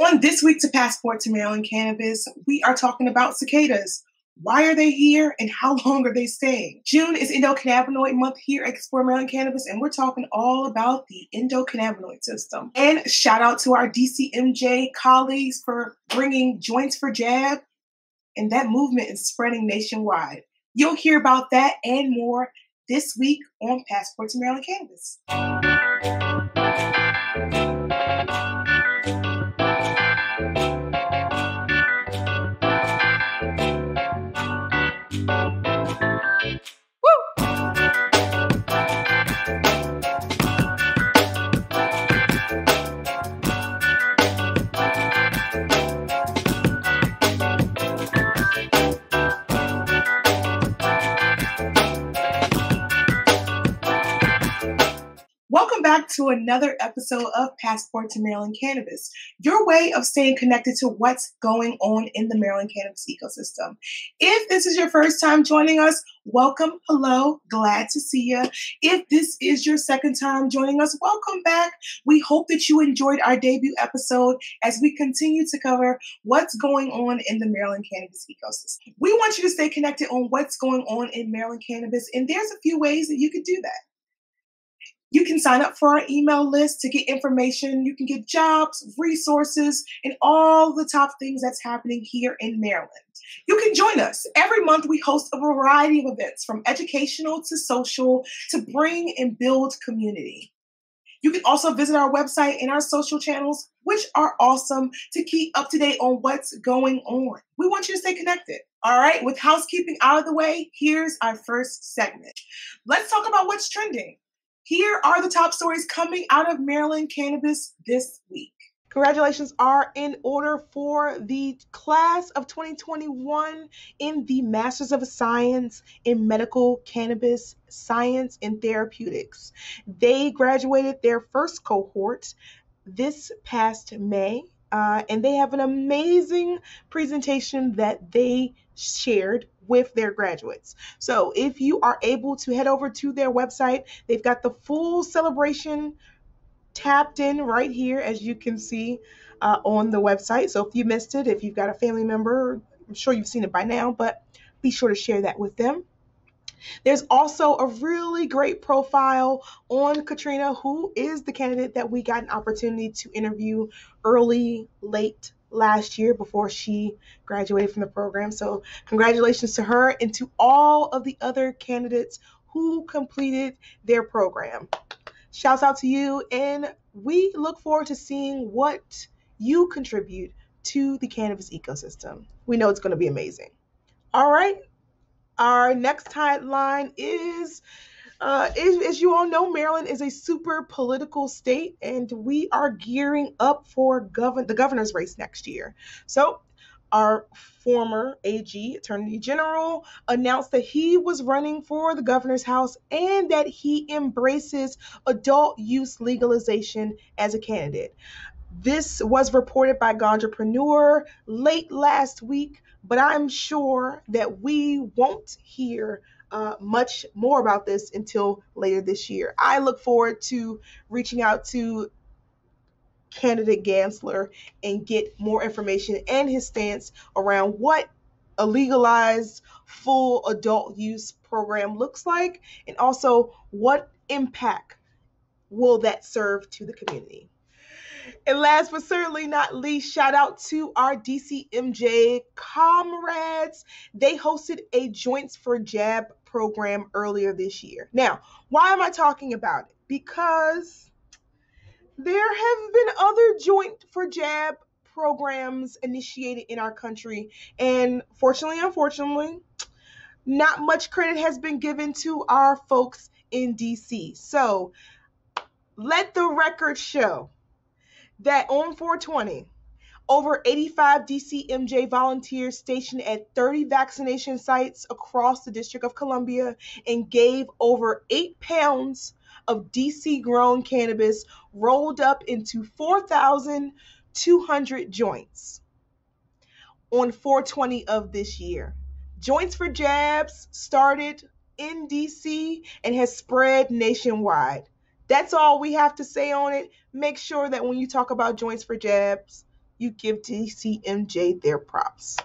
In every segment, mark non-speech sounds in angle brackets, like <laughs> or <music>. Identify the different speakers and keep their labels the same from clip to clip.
Speaker 1: On this week to Passport to Maryland Cannabis, we are talking about cicadas. Why are they here and how <laughs> long are they staying? June is endocannabinoid month here at Explore Maryland Cannabis, and we're talking all about the endocannabinoid system. And shout out to our DCMJ colleagues for bringing Joints for Jab, and that movement is spreading nationwide. You'll hear about that and more this week on Passport to Maryland Cannabis. To another episode of Passport to Maryland Cannabis, your way of staying connected to what's going on in the Maryland cannabis ecosystem. If this is your first time joining us, welcome, hello, glad to see you. If this is your second time joining us, welcome back. We hope that you enjoyed our debut episode as we continue to cover what's going on in the Maryland cannabis ecosystem. We want you to stay connected on what's going on in Maryland cannabis, and there's a few ways that you could do that. You can sign up for our email list to get information. You can get jobs, resources, and all the top things that's happening here in Maryland. You can join us. Every month, we host a variety of events from educational to social to bring and build community. You can also visit our website and our social channels, which are awesome to keep up to date on what's going on. We want you to stay connected. All right, with housekeeping out of the way, here's our first segment. Let's talk about what's trending. Here are the top stories coming out of Maryland cannabis this week. Congratulations are in order for the class of 2021 in the Masters of Science in Medical Cannabis Science and Therapeutics. They graduated their first cohort this past May, uh, and they have an amazing presentation that they shared with their graduates. So if you are able to head over to their website, they've got the full celebration tapped in right here, as you can see uh, on the website. So if you missed it, if you've got a family member, I'm sure you've seen it by now, but be sure to share that with them. There's also a really great profile on Katrina, who is the candidate that we got an opportunity to interview early, late last year before she graduated from the program. So, congratulations to her and to all of the other candidates who completed their program. Shouts out to you, and we look forward to seeing what you contribute to the cannabis ecosystem. We know it's going to be amazing. All right, our next headline is uh, as, as, you all know, Maryland is a super political state, and we are gearing up for govern the governor's race next year. So, our former AG, Attorney General, announced that he was running for the governor's house and that he embraces adult use legalization as a candidate. This was reported by Ganjapreneur late last week, but I'm sure that we won't hear uh, much more about this until later this year. I look forward to reaching out to candidate Gansler and get more information and his stance around what a legalized full adult use program looks like and also what impact will that serve to the community. And last but certainly not least, shout out to our DCMJ comrades. They hosted a Joints for Jab program earlier this year. Now, why am I talking about it? Because there have been other Joint for Jab programs initiated in our country, and fortunately, unfortunately, not much credit has been given to our folks in DC. So, let the record show that on 420, over 85 DCMJ volunteers stationed at 30 vaccination sites across the District of Columbia and gave over eight pounds of DC grown cannabis rolled up into 4,200 joints on 420 of this year. Joints for Jabs started in DC and has spread nationwide. That's all we have to say on it. Make sure that when you talk about Joints for Jabs, you give DCMJ their props.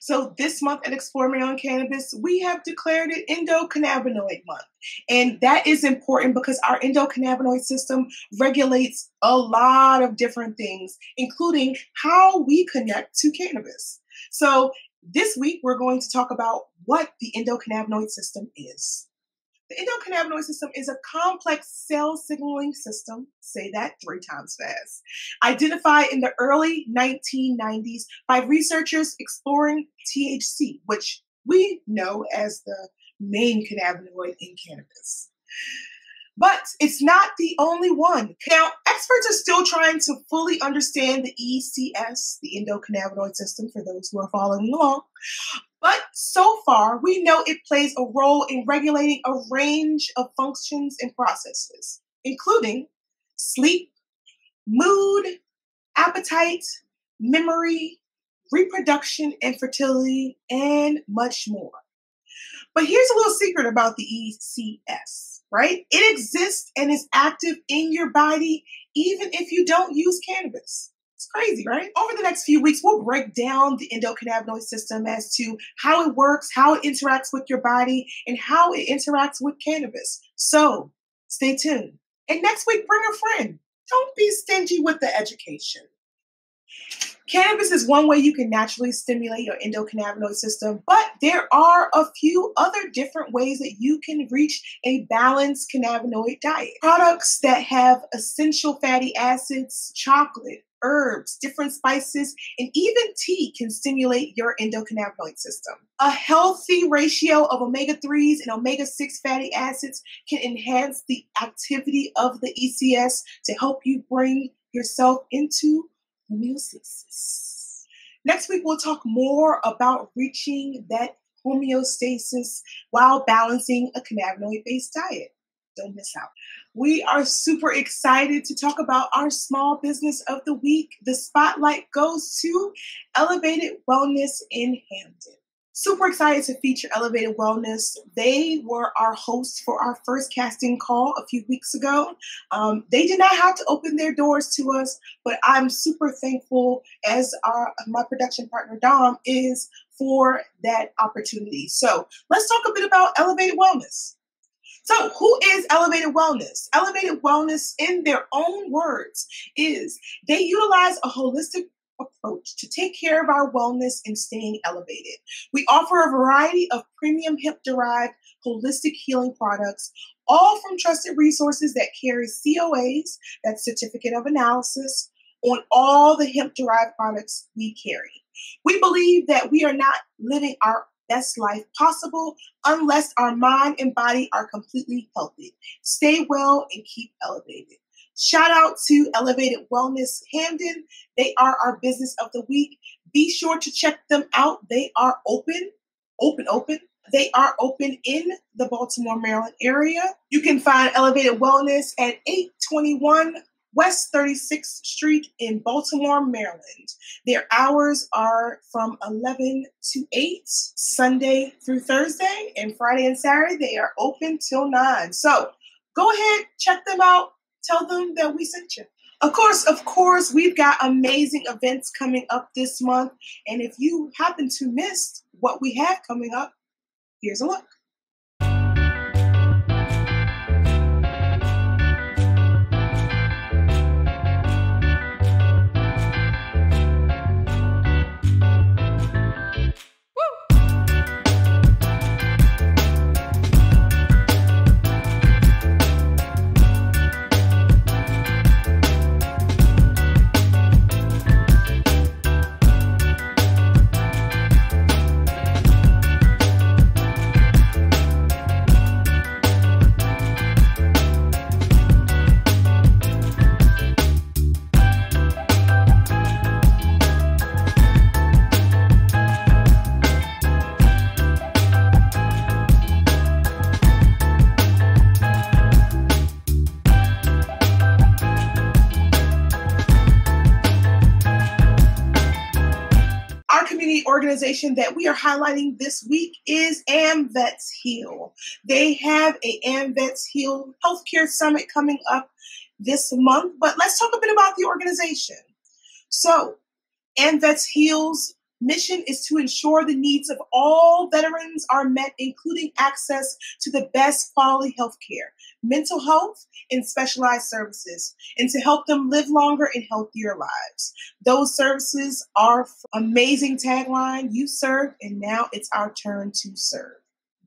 Speaker 1: So this month at Explore Maryland Cannabis, we have declared it endocannabinoid month. And that is important because our endocannabinoid system regulates a lot of different things, including how we connect to cannabis. So this week, we're going to talk about what the endocannabinoid system is. The endocannabinoid system is a complex cell signaling system, say that three times fast, identified in the early 1990s by researchers exploring THC, which we know as the main cannabinoid in cannabis. But it's not the only one. Now, experts are still trying to fully understand the ECS, the endocannabinoid system, for those who are following along. But so far, we know it plays a role in regulating a range of functions and processes, including sleep, mood, appetite, memory, reproduction and fertility, and much more. But here's a little secret about the ECS, right? It exists and is active in your body even if you don't use cannabis. It's crazy, right? Over the next few weeks, we'll break down the endocannabinoid system as to how it works, how it interacts with your body, and how it interacts with cannabis. So stay tuned. And next week, bring a friend. Don't be stingy with the education. Cannabis is one way you can naturally stimulate your endocannabinoid system, but there are a few other different ways that you can reach a balanced cannabinoid diet. Products that have essential fatty acids, chocolate, herbs, different spices, and even tea can stimulate your endocannabinoid system. A healthy ratio of omega 3s and omega 6 fatty acids can enhance the activity of the ECS to help you bring yourself into homeostasis. Next week, we'll talk more about reaching that homeostasis while balancing a cannabinoid based diet. Don't miss out. We are super excited to talk about our small business of the week. The spotlight goes to Elevated Wellness in Hampden super excited to feature Elevated Wellness. They were our hosts for our first casting call a few weeks ago. Um, they did not have to open their doors to us, but I'm super thankful as our my production partner Dom is for that opportunity. So let's talk a bit about Elevated Wellness. So, who is Elevated Wellness? Elevated Wellness, in their own words, is they utilize a holistic approach to take care of our wellness and staying elevated. We offer a variety of premium hemp derived holistic healing products, all from trusted resources that carry COAs, that certificate of analysis, on all the hemp derived products we carry. We believe that we are not living our best life possible unless our mind and body are completely healthy. Stay well and keep elevated. Shout out to Elevated Wellness Hampden. They are our business of the week. Be sure to check them out. They are open, open, open. They are open in the Baltimore, Maryland area. You can find Elevated Wellness at 821 West 36th Street in Baltimore, Maryland. Their hours are from 11 to 8, Sunday through Thursday, and Friday and Saturday they are open till 9. So go ahead, check them out tell them that we sent you. Of course, of course, we've got amazing events coming up this month. And if you happen to miss what we have coming up, here's a look. Organization that we are highlighting this week is AmVets Heal. They have a AmVets Heal Healthcare Summit coming up this month, but let's talk a bit about the organization. So, AMVETS HEAL's mission is to ensure the needs of all veterans are met, including access to the best quality health care, mental health, and specialized services, and to help them live longer and healthier lives. Those services are amazing tagline you serve, and now it's our turn to serve.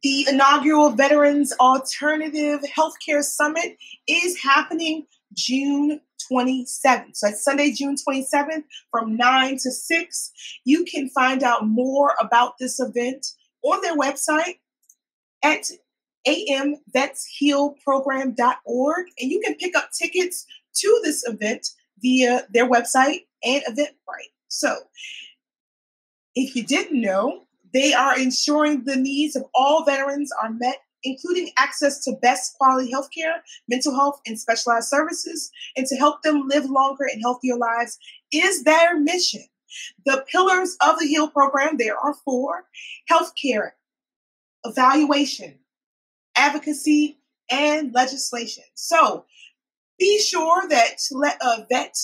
Speaker 1: The inaugural Veterans Alternative Healthcare Summit is happening June 27th. So it's Sunday, June 27th from 9 to 6. You can find out more about this event on their website at amvetshealprogram.org. And you can pick up tickets to this event via their website and Eventbrite. So if you didn't know, they are ensuring the needs of all veterans are met, including access to best quality healthcare, mental health, and specialized services, and to help them live longer and healthier lives is their mission. The pillars of the HEAL program, there are four healthcare, evaluation, advocacy, and legislation. So be sure that let a vet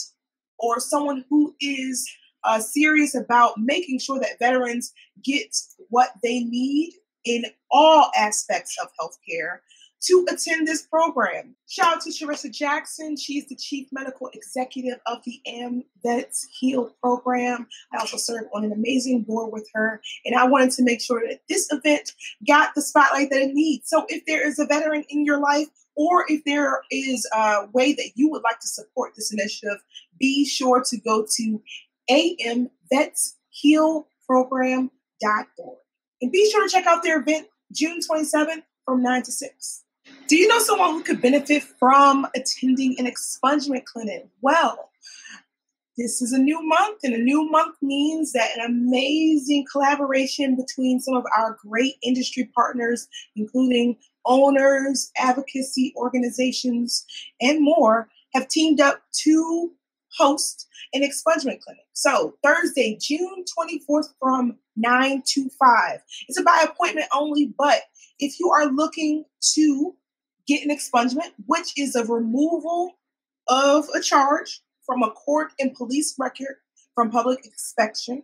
Speaker 1: or someone who is uh, serious about making sure that veterans get what they need in all aspects of healthcare to attend this program. Shout out to Sharissa Jackson. She's the Chief Medical Executive of the AMVETS HEAL program. I also serve on an amazing board with her, and I wanted to make sure that this event got the spotlight that it needs. So if there is a veteran in your life, or if there is a way that you would like to support this initiative, be sure to go to amvetshealprogram.org. And be sure to check out their event June 27th from 9 to 6. Do you know someone who could benefit from attending an expungement clinic? Well, this is a new month, and a new month means that an amazing collaboration between some of our great industry partners, including owners, advocacy organizations, and more, have teamed up to host an expungement clinic. So, Thursday, June 24th from 9 to 5. It's a by appointment only, but if you are looking to get an expungement, which is a removal of a charge from a court and police record from public inspection,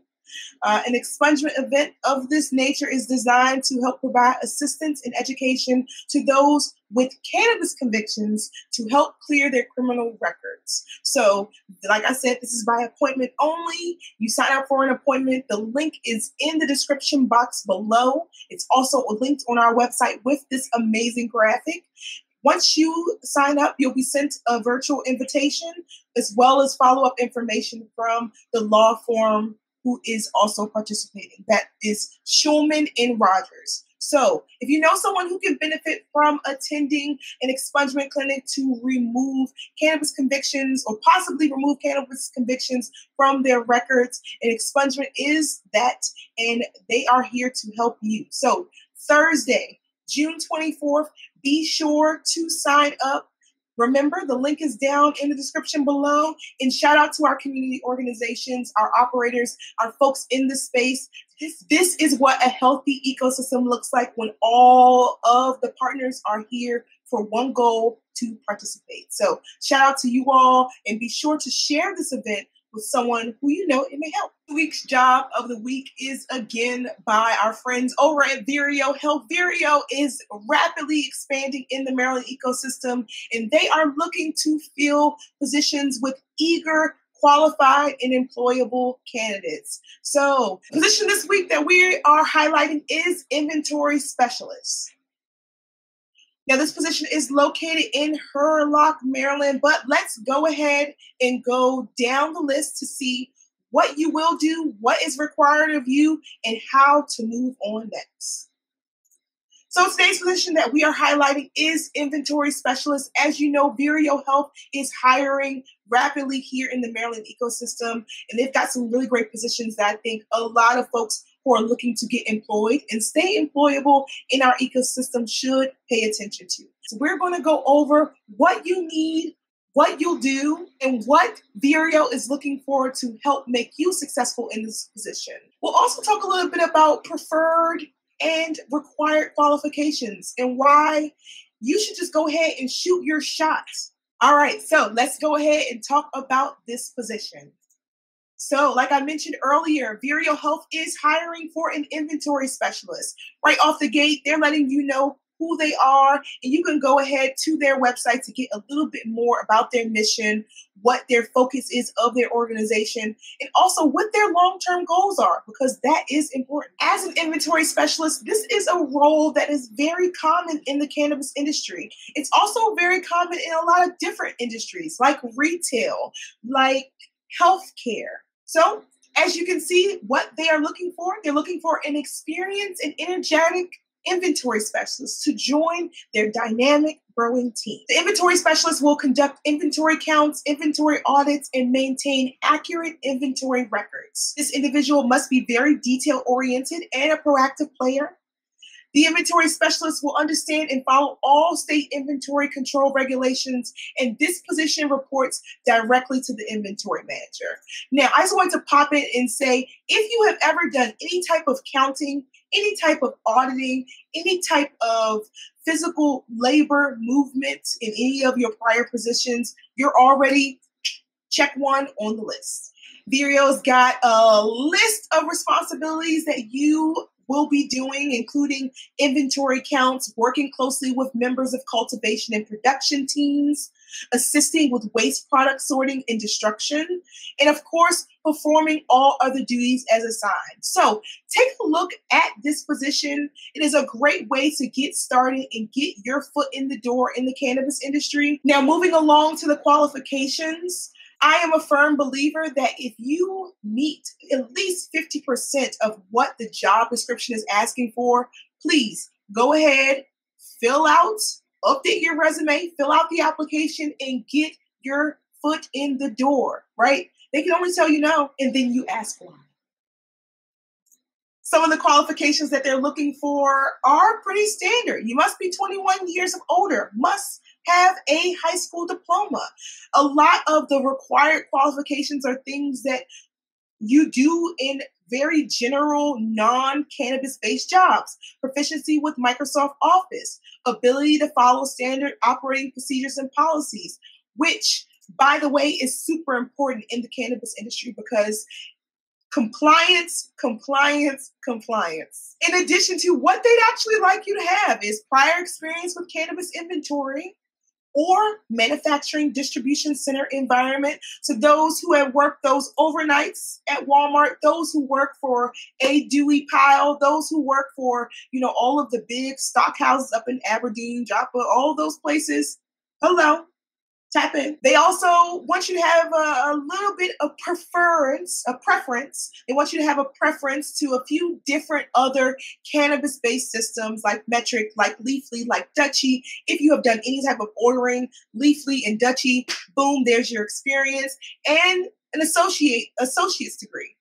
Speaker 1: uh, an expungement event of this nature is designed to help provide assistance and education to those with cannabis convictions to help clear their criminal records. So, like I said, this is by appointment only. You sign up for an appointment. The link is in the description box below. It's also linked on our website with this amazing graphic. Once you sign up, you'll be sent a virtual invitation as well as follow up information from the law firm who is also participating. That is Shulman and Rogers. So, if you know someone who can benefit from attending an expungement clinic to remove cannabis convictions or possibly remove cannabis convictions from their records, an expungement is that, and they are here to help you. So, Thursday, June 24th, be sure to sign up Remember, the link is down in the description below. And shout out to our community organizations, our operators, our folks in the space. This, this is what a healthy ecosystem looks like when all of the partners are here for one goal to participate. So, shout out to you all and be sure to share this event with someone who you know it may help. Week's job of the week is again by our friends over at Vireo Health. Vireo is rapidly expanding in the Maryland ecosystem, and they are looking to fill positions with eager qualified and employable candidates. So, position this week that we are highlighting is inventory specialist. Now, this position is located in Hurlock, Maryland, but let's go ahead and go down the list to see what you will do, what is required of you, and how to move on next. So today's position that we are highlighting is inventory specialist. As you know, Vireo Health is hiring rapidly here in the Maryland ecosystem, and they've got some really great positions that I think a lot of folks who are looking to get employed and stay employable in our ecosystem should pay attention to. So we're going to go over what you need, what you'll do, and what Vireo is looking for to help make you successful in this position. We'll also talk a little bit about preferred and required qualifications and why you should just go ahead and shoot your shots. All right, so let's go ahead and talk about this position. So, like I mentioned earlier, Vireo Health is hiring for an inventory specialist. Right off the gate, they're letting you know who they are, and you can go ahead to their website to get a little bit more about their mission, what their focus is of their organization, and also what their long term goals are, because that is important. As an inventory specialist, this is a role that is very common in the cannabis industry. It's also very common in a lot of different industries, like retail, like healthcare. So, as you can see, what they are looking for, they're looking for an experienced and energetic inventory specialist to join their dynamic growing team. The inventory specialist will conduct inventory counts, inventory audits, and maintain accurate inventory records. This individual must be very detail oriented and a proactive player. The inventory specialist will understand and follow all state inventory control regulations, and this position reports directly to the inventory manager. Now, I just want to pop in and say if you have ever done any type of counting, any type of auditing, any type of physical labor movement in any of your prior positions, you're already check one on the list. Vireo's got a list of responsibilities that you will be doing, including inventory counts, working closely with members of cultivation and production teams, assisting with waste product sorting and destruction, and of course, performing all other duties as assigned. So, take a look at this position. It is a great way to get started and get your foot in the door in the cannabis industry. Now, moving along to the qualifications. I am a firm believer that if you meet at least 50% of what the job description is asking for, please go ahead, fill out, update your resume, fill out the application, and get your foot in the door, right? They can only tell you no, and then you ask why. Some of the qualifications that they're looking for are pretty standard. You must be 21 years of older, must have a high school diploma. A lot of the required qualifications are things that you do in very general non cannabis based jobs proficiency with Microsoft Office, ability to follow standard operating procedures and policies, which, by the way, is super important in the cannabis industry because compliance, compliance, compliance. In addition to what they'd actually like you to have is prior experience with cannabis inventory, or manufacturing distribution center environment. to those who have worked those overnights at Walmart, those who work for a Dewey Pile, those who work for, you know, all of the big stock houses up in Aberdeen, Joppa, all those places. Hello, tap in. They also want you to have a, a, little bit of preference, a preference. They want you to have a preference to a few different other cannabis based systems like Metrc, like Leafly, like Dutchie. If you have done any type of ordering, Leafly and Dutchie, boom, there's your experience. And an associate associate's degree.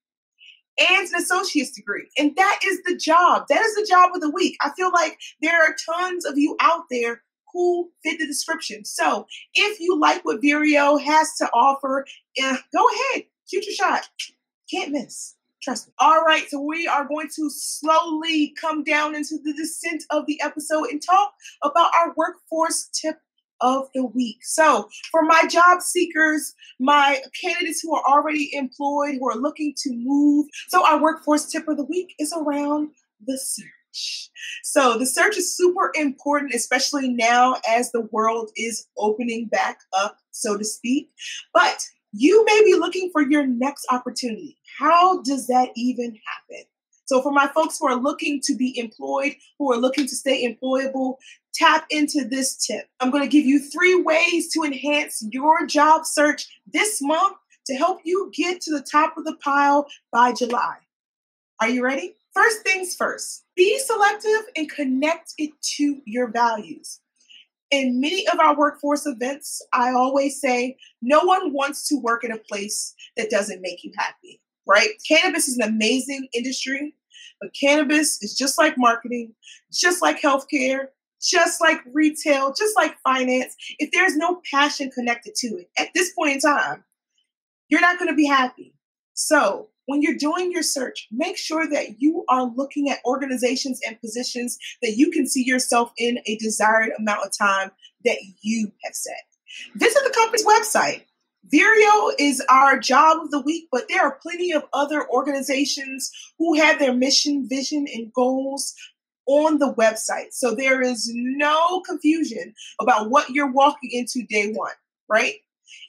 Speaker 1: And an associate's degree. And that is the job. That is the job of the week. I feel like there are tons of you out there who fit the description. So if you like what Vireo has to offer, uh, go ahead, shoot your shot. Can't miss. Trust me. All right, so we are going to slowly come down into the descent of the episode and talk about our workforce tip of the week. So, for my job seekers, my candidates who are already employed, who are looking to move, so our workforce tip of the week is around the search. So the search is super important, especially now as the world is opening back up, so to speak. But you may be looking for your next opportunity. How does that even happen? So, for my folks who are looking to be employed, who are looking to stay employable, tap into this tip. I'm going to give you three ways to enhance your job search this month to help you get to the top of the pile by July. Are you ready? First things first, be selective and connect it to your values. In many of our workforce events, I always say no one wants to work in a place that doesn't make you happy, right? Cannabis is an amazing industry, but cannabis is just like marketing, just like healthcare, just like retail, just like finance. If there's no passion connected to it at this point in time, you're not going to be happy. So, when you're doing your search, make sure that you are looking at organizations and positions that you can see yourself in a desired amount of time that you have set. Visit the company's website. Vireo is our job of the week, but there are plenty of other organizations who have their mission, vision, and goals on the website. So there is no confusion about what you're walking into day one, right?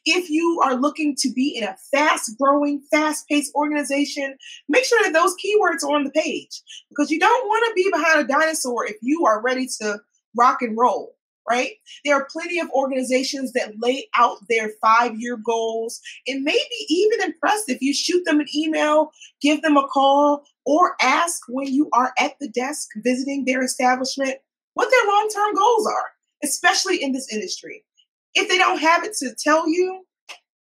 Speaker 1: If you are looking to be in a fast growing, fast paced organization, make sure that those keywords are on the page because you don't want to be behind a dinosaur if you are ready to rock and roll right? There are plenty of organizations that lay out their five year goals and maybe even impressed if you shoot them an email, give them a call, or ask when you are at the desk visiting their establishment what their long term goals are, especially in this industry. If they don't have it to tell you,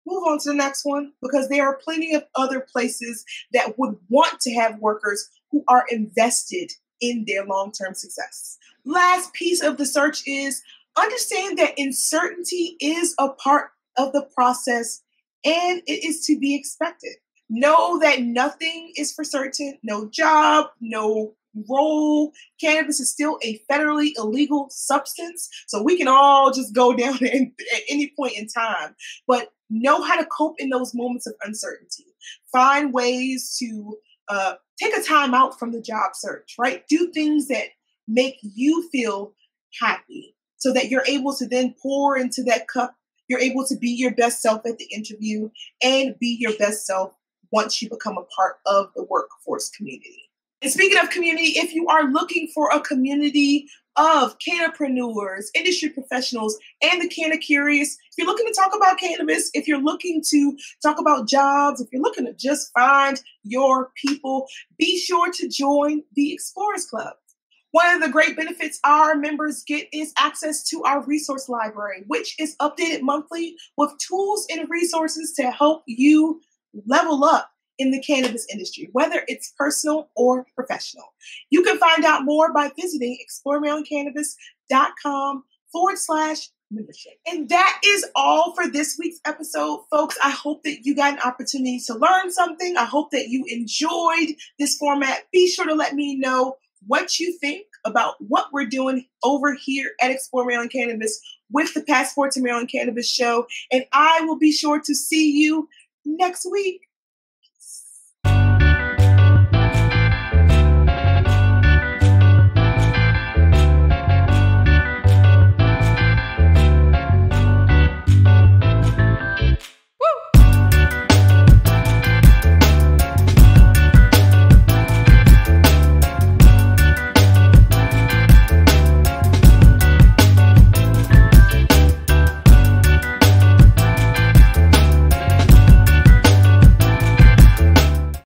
Speaker 1: move on to the next one because there are plenty of other places that would want to have workers who are invested in their long term success. Last piece of the search is understand that uncertainty is a part of the process and it is to be expected. Know that nothing is for certain, no job, no role. Cannabis is still a federally illegal substance, so we can all just go <laughs> down at any point in time. But know how to cope in those moments of uncertainty. Find ways to uh, take a time out from the job search, right? Do things that make you feel happy so that you're able to then pour into that cup. You're able to be your best self at the interview and be your best self once you become a part of the workforce community. And speaking of community, if you are looking for a community of cannapreneurs, industry professionals, and the canna curious, if you're looking to talk about cannabis, if you're looking to talk about jobs, if you're looking to just find your people, be sure to join the Explorers Club. One of the great benefits our members get is access to our resource library, which is updated monthly with tools and resources to help you level up in the cannabis industry, whether it's personal or professional. You can find out more by visiting exploremarylandcannabis.com forward slash membership. And that is all for this week's episode, folks. I hope that you got an opportunity to learn something. I hope that you enjoyed this format. Be sure to let me know what you think about what we're doing over here at Explore Maryland Cannabis with the Passport to Maryland Cannabis show. And I will be sure to see you next week.